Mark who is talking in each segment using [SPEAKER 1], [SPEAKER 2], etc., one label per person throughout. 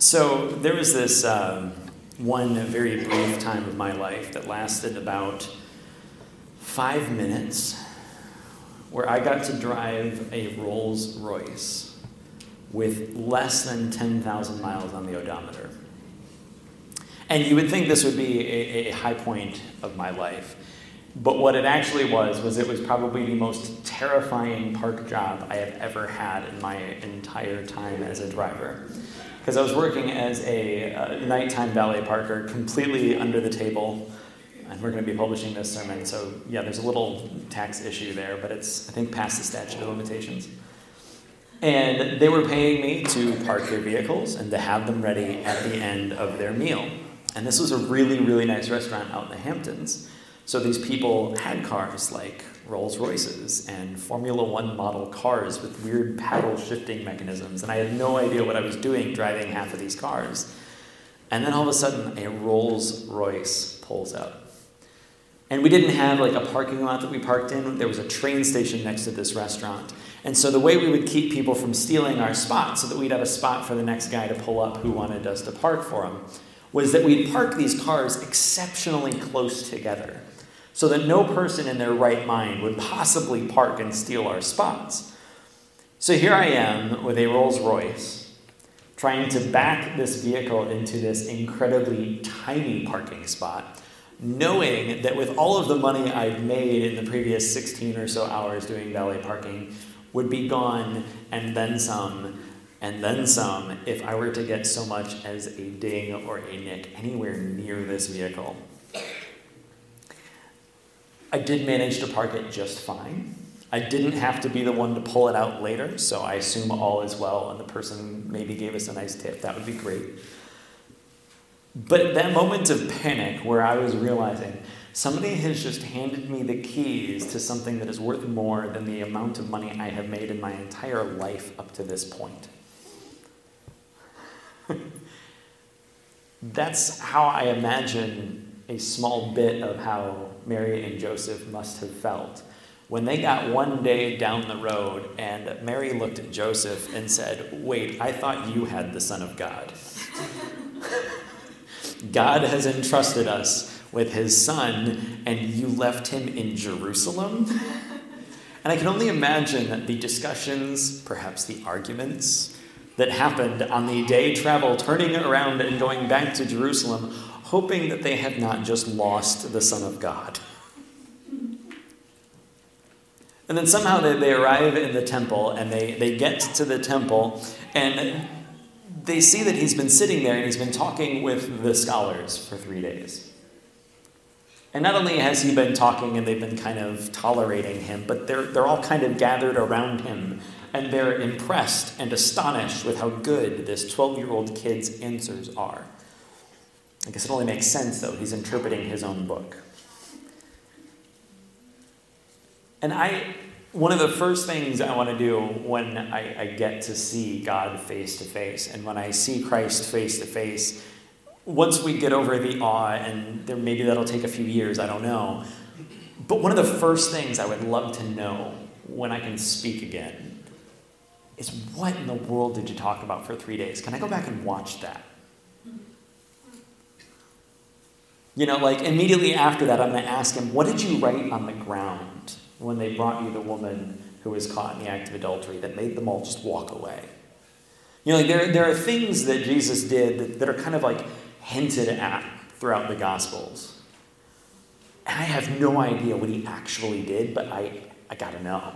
[SPEAKER 1] So there was this um, one very brief time of my life that lasted about five minutes where I got to drive a Rolls Royce with less than 10,000 miles on the odometer. And you would think this would be a, a, high point of my life. But what it actually was, was it was probably the most terrifying park job I have ever had in my entire time as a driver. Because I was working as a, a nighttime valet parker, completely under the table and we're going to be publishing this sermon, so yeah, there's a little tax issue there, but it's, I think, past the statute of limitations. And they were paying me to park their vehicles and to have them ready at the end of their meal. And this was a really, really nice restaurant out in the Hamptons. So these people had cars like Rolls Royces and Formula One model cars with weird paddle shifting mechanisms. And I had no idea what I was doing driving half of these cars. And then all of a sudden, a Rolls Royce pulls up. And we didn't have like a parking lot that we parked in. There was a train station next to this restaurant. And so the way we would keep people from stealing our spot so that we'd have a spot for the next guy to pull up who wanted us to park for him was that we'd park these cars exceptionally close together so that no person in their right mind would possibly park and steal our spots. So here I am with a Rolls Royce trying to back this vehicle into this incredibly tiny parking spot knowing that with all of the money I'd made in the previous 16 or so hours doing valet parking would be gone and then some and then some if I were to get so much as a ding or a nick anywhere near this vehicle. I did manage to park it just fine. I didn't have to be the one to pull it out later, so I assume all is well, and the person maybe gave us a nice tip. That would be great. But that moment of panic where I was realizing somebody has just handed me the keys to something that is worth more than the amount of money I have made in my entire life up to this point. That's how I imagine a small bit of how Mary and Joseph must have felt when they got one day down the road and Mary looked at Joseph and said, Wait, I thought you had the Son of God. God has entrusted us with his son, and you left him in Jerusalem? And I can only imagine the discussions, perhaps the arguments, that happened on the day travel, turning around and going back to Jerusalem, hoping that they had not just lost the Son of God. And then somehow they, they arrive in the temple and they, they get to the temple, and they see that he's been sitting there and he's been talking with the scholars for three days. And not only has he been talking and they've been kind of tolerating him, but they're, they're all kind of gathered around him and they're impressed and astonished with how good this 12 year old kid's answers are. I guess it only makes sense, though. He's interpreting his own book. And I, one of the first things I want to do when I, I get to see God face to face and when I see Christ face to face, once we get over the awe, and there, maybe that'll take a few years, I don't know. But one of the first things I would love to know when I can speak again is what in the world did you talk about for three days? Can I go back and watch that? You know, like immediately after that, I'm going to ask him, What did you write on the ground? when they brought you the woman who was caught in the act of adultery that made them all just walk away. You know, like there, there are things that Jesus did that, that are kind of like hinted at throughout the Gospels. And I have no idea what he actually did, but I, I gotta know.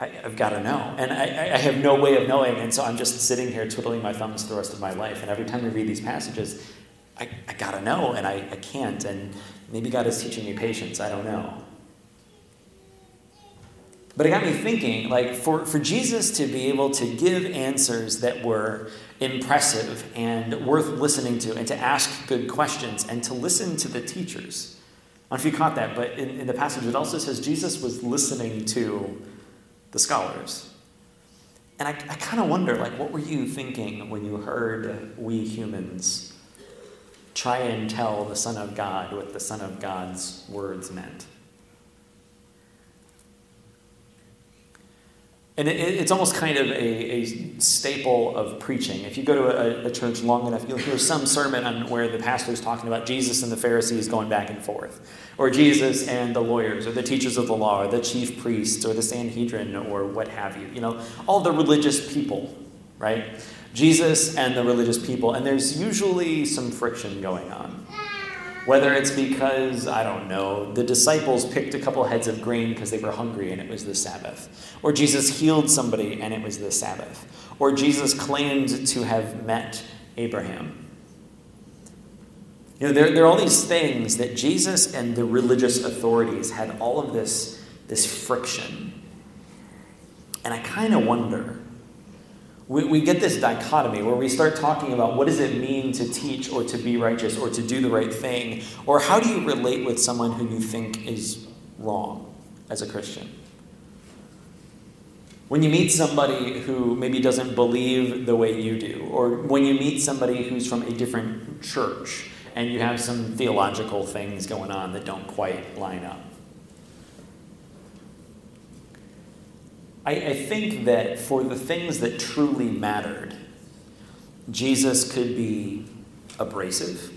[SPEAKER 1] I, have got to know. And I, I, have no way of knowing. And so I'm just sitting here twiddling my thumbs the rest of my life. And every time I read these passages, I, I got to know, and I, I can't. And Maybe God is teaching me patience. I don't know. But it got me thinking like, for, for Jesus to be able to give answers that were impressive and worth listening to, and to ask good questions, and to listen to the teachers. I don't know if you caught that, but in, in the passage it also says Jesus was listening to the scholars. And I, I kind of wonder, like, what were you thinking when you heard we humans try and tell the Son of God what the Son of God's words meant. And it, it's almost kind of a, a, staple of preaching. If you go to a, a, church long enough, you'll hear some sermon on where the pastor's talking about Jesus and the Pharisees going back and forth, or Jesus and the lawyers, or the teachers of the law, or the chief priests, or the Sanhedrin, or what have you. You know, all the religious people, right? Jesus and the religious people, and there's usually some friction going on. Whether it's because, I don't know, the disciples picked a couple heads of grain because they were hungry and it was the Sabbath, or Jesus healed somebody and it was the Sabbath, or Jesus claimed to have met Abraham. You know, there, there are all these things that Jesus and the religious authorities had all of this, this friction. And I kind of wonder we, we get this dichotomy where we start talking about what does it mean to teach or to be righteous or to do the right thing, or how do you relate with someone who you think is wrong as a Christian? When you meet somebody who maybe doesn't believe the way you do, or when you meet somebody who's from a different church and you have some theological things going on that don't quite line up. I, I think that for the things that truly mattered, Jesus could be abrasive.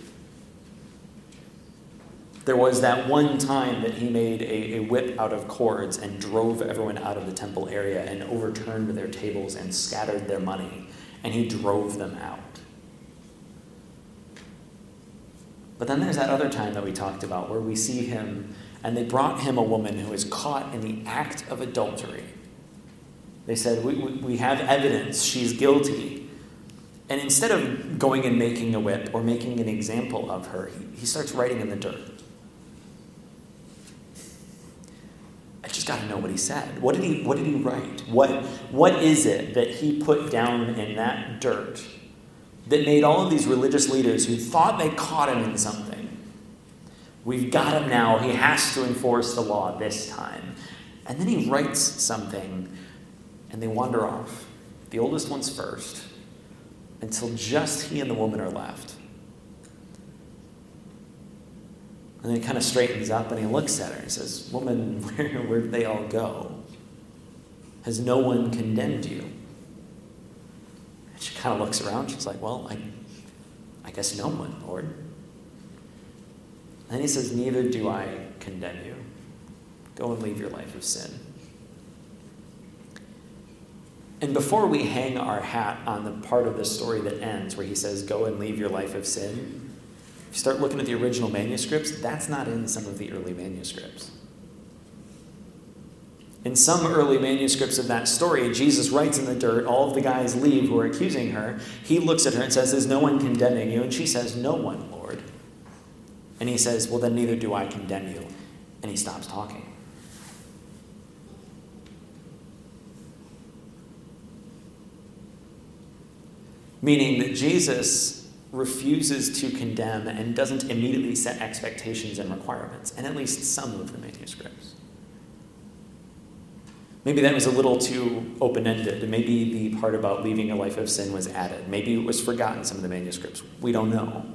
[SPEAKER 1] There was that one time that he made a, a, whip out of cords and drove everyone out of the temple area and overturned their tables and scattered their money, and he drove them out. But then there's that other time that we talked about where we see him and they brought him a woman who is caught in the act of adultery. They said, we, we, have evidence, she's guilty. And instead of going and making a whip or making an example of her, he, he starts writing in the dirt. I just got to know what he said. What did he, what did he write? What, what is it that he put down in that dirt that made all of these religious leaders who thought they caught him in something? We've got him now. He has to enforce the law this time. And then he writes something and they wander off. The oldest one's first, until just he and the woman are left. And then he kind of straightens up and he looks at her and says, Woman, where, where did they all go? Has no one condemned you? And she kind of looks around. She's like, Well, I, I guess no one, Lord. And then he says, Neither do I condemn you. Go and leave your life of sin. And before we hang our hat on the part of the story that ends, where he says, Go and leave your life of sin, if you start looking at the original manuscripts, that's not in some of the early manuscripts. In some early manuscripts of that story, Jesus writes in the dirt, all of the guys leave who are accusing her. He looks at her and says, Is no one condemning you? And she says, No one, Lord. And he says, Well, then neither do I condemn you. And he stops talking. Meaning that Jesus refuses to condemn and doesn't immediately set expectations and requirements, and at least some of the manuscripts. Maybe that was a little too open ended. Maybe the part about leaving a life of sin was added. Maybe it was forgotten some of the manuscripts. We don't know.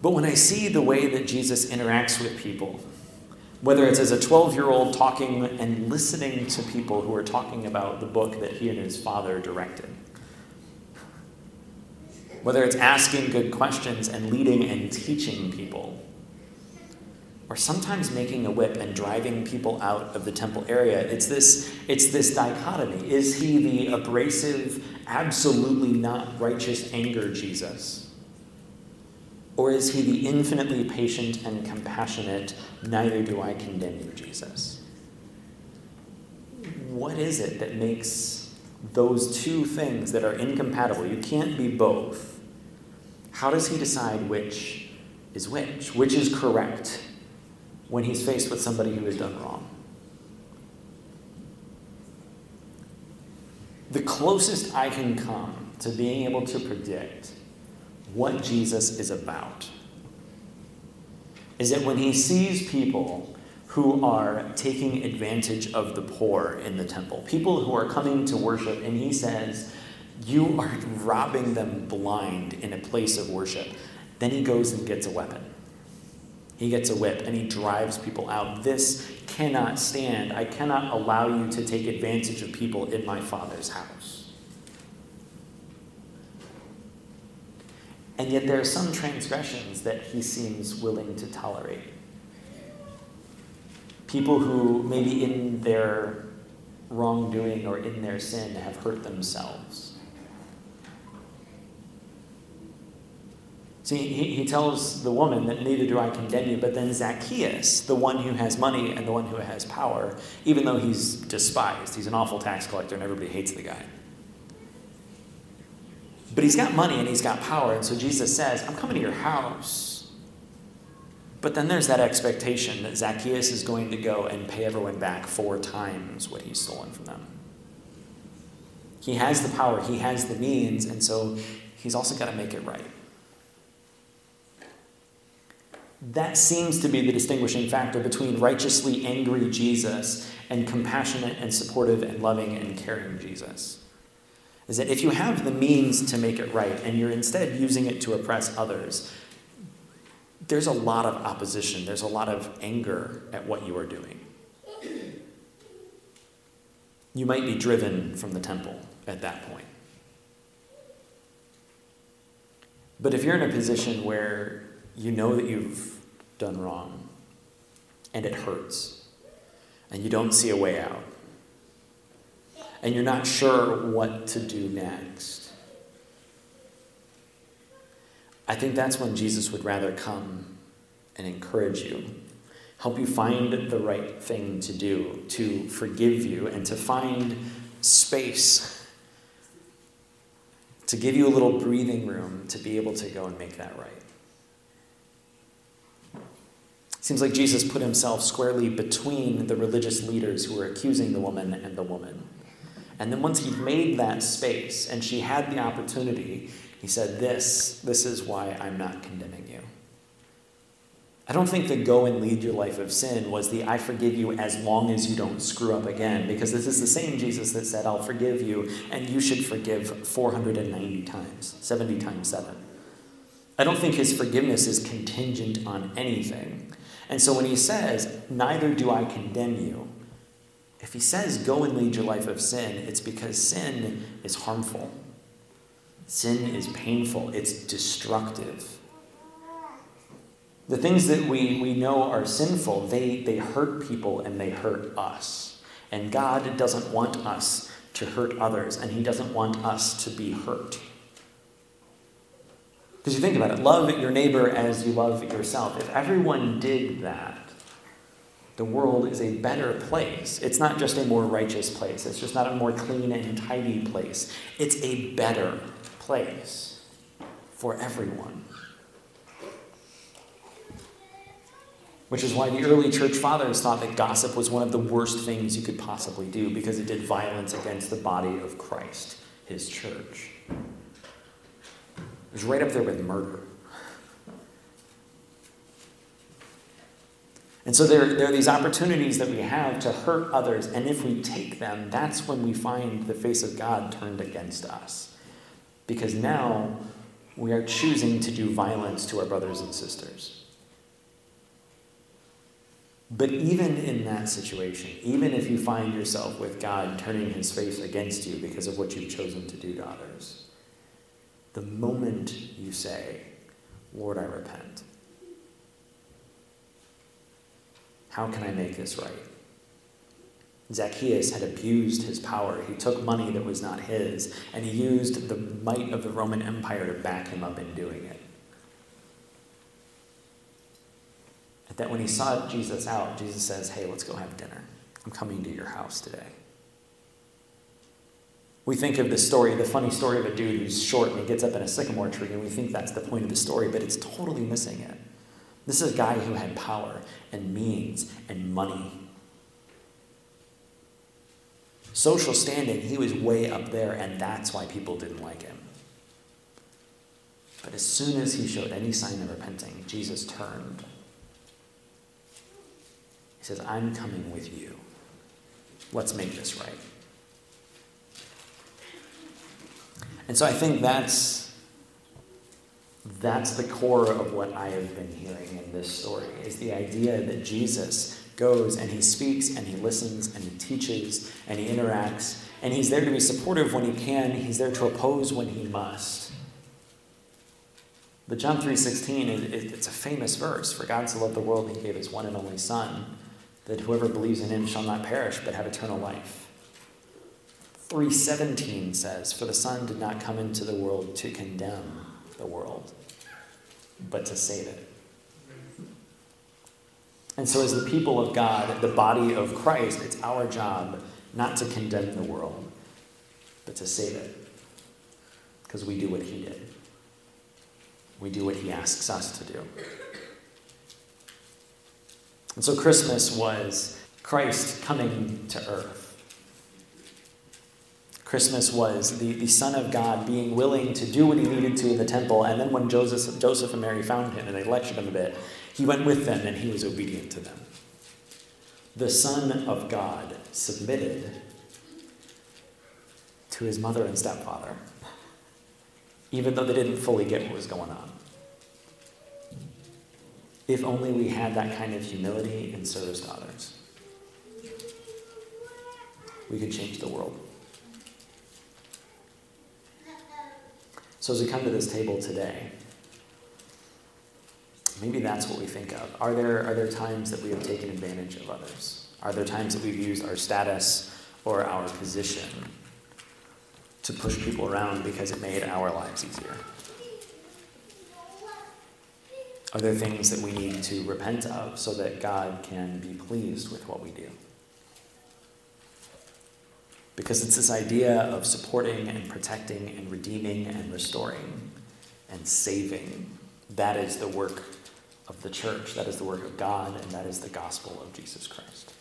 [SPEAKER 1] But when I see the way that Jesus interacts with people, whether it's as a 12 year old talking and listening to people who are talking about the book that he and his father directed, whether it's asking good questions and leading and teaching people, or sometimes making a whip and driving people out of the temple area. It's this, it's this dichotomy. Is he the abrasive, absolutely not righteous anger Jesus? Or is he the infinitely patient and compassionate, neither do I condemn you, Jesus? What is it that makes those two things that are incompatible? You can't be both how does he decide which is which? Which is correct when he's faced with somebody who has done wrong? The closest I can come to being able to predict what Jesus is about is that when he sees people who are taking advantage of the poor in the temple, people who are coming to worship, and he says, you are robbing them blind in a place of worship. Then he goes and gets a weapon. He gets a whip and he drives people out. This cannot stand. I cannot allow you to take advantage of people in my Father's house. And yet, there are some transgressions that he seems willing to tolerate. People who, maybe in their wrongdoing or in their sin, have hurt themselves See, he, he tells the woman that neither do I condemn you, but then Zacchaeus, the one who has money and the one who has power, even though he's despised, he's an awful tax collector and everybody hates the guy. But he's got money and he's got power, and so Jesus says, I'm coming to your house. But then there's that expectation that Zacchaeus is going to go and pay everyone back four times what he's stolen from them. He has the power, he has the means, and so he's also got to make it right. That seems to be the distinguishing factor between righteously angry Jesus and compassionate and supportive and loving and caring Jesus. Is that if you have the means to make it right and you're instead using it to oppress others, there's a lot of opposition, there's a lot of anger at what you are doing. You might be driven from the temple at that point. But if you're in a position where you know that you've done wrong and it hurts and you don't see a way out and you're not sure what to do next. I think that's when Jesus would rather come and encourage you, help you find the right thing to do, to forgive you, and to find space, to give you a little breathing room to be able to go and make that right. Seems like Jesus put himself squarely between the religious leaders who were accusing the woman and the woman. And then once he'd made that space and she had the opportunity, he said, This, this is why I'm not condemning you. I don't think the go and lead your life of sin was the I forgive you as long as you don't screw up again, because this is the same Jesus that said, I'll forgive you, and you should forgive 490 times, 70 times 7. I don't think his forgiveness is contingent on anything. And so when he says, Neither do I condemn you, if he says, Go and lead your life of sin, it's because sin is harmful. Sin is painful, it's destructive. The things that we, we know are sinful, they, they hurt people and they hurt us. And God doesn't want us to hurt others, and He doesn't want us to be hurt. Because you think about it love your neighbor as you love yourself. If everyone did that, the world is a better place. It's not just a more righteous place, it's just not a more clean and tidy place. It's a better place for everyone. Which is why the early church fathers thought that gossip was one of the worst things you could possibly do because it did violence against the body of Christ, his church. It was right up there with murder. And so there, there are these opportunities that we have to hurt others, and if we take them, that's when we find the face of God turned against us. Because now we are choosing to do violence to our brothers and sisters. But even in that situation, even if you find yourself with God turning his face against you because of what you've chosen to do to others, the moment you say, Lord, I repent. How can I make this right? Zacchaeus had abused his power. He took money that was not his, and he used the might of the Roman Empire to back him up in doing it. And that when he saw Jesus out, Jesus says, Hey, let's go have dinner. I'm coming to your house today. We think of the story, the funny story of a dude who's short and he gets up in a sycamore tree, and we think that's the point of the story, but it's totally missing it. This is a guy who had power and means and money. Social standing, he was way up there, and that's why people didn't like him. But as soon as he showed any sign of repenting, Jesus turned. He says, I'm coming with you. Let's make this right. And so I think that's That's the core of what I have been hearing in this story is the idea that Jesus goes and he speaks and he listens and he teaches and he interacts and he's there to be supportive when he can, he's there to oppose when he must. But John 3:16 it's a famous verse, for God so loved the world he gave his one and only son that whoever believes in him shall not perish but have eternal life. 3:17 says, "For the Son did not come into the world to condemn the world, but to save it." And so as the people of God, the body of Christ, it's our job not to condemn the world, but to save it. Because we do what he did. We do what he asks us to do. And so Christmas was Christ coming to earth. Christmas was the, the Son of God being willing to do what he needed to in the temple. And then when Joseph, Joseph and Mary found him and they lectured him a bit, he went with them and he was obedient to them. The Son of God submitted to his mother and stepfather, even though they didn't fully get what was going on. If only we had that kind of humility and service to others, we could change the world. So, as we come to this table today, maybe that's what we think of. Are there, are there times that we have taken advantage of others? Are there times that we've used our status or our position to push people around because it made our lives easier? Are there things that we need to repent of so that God can be pleased with what we do? Because it's this idea of supporting and protecting and redeeming and restoring and saving. That is the work of the church. That is the work of God, and that is the gospel of Jesus Christ.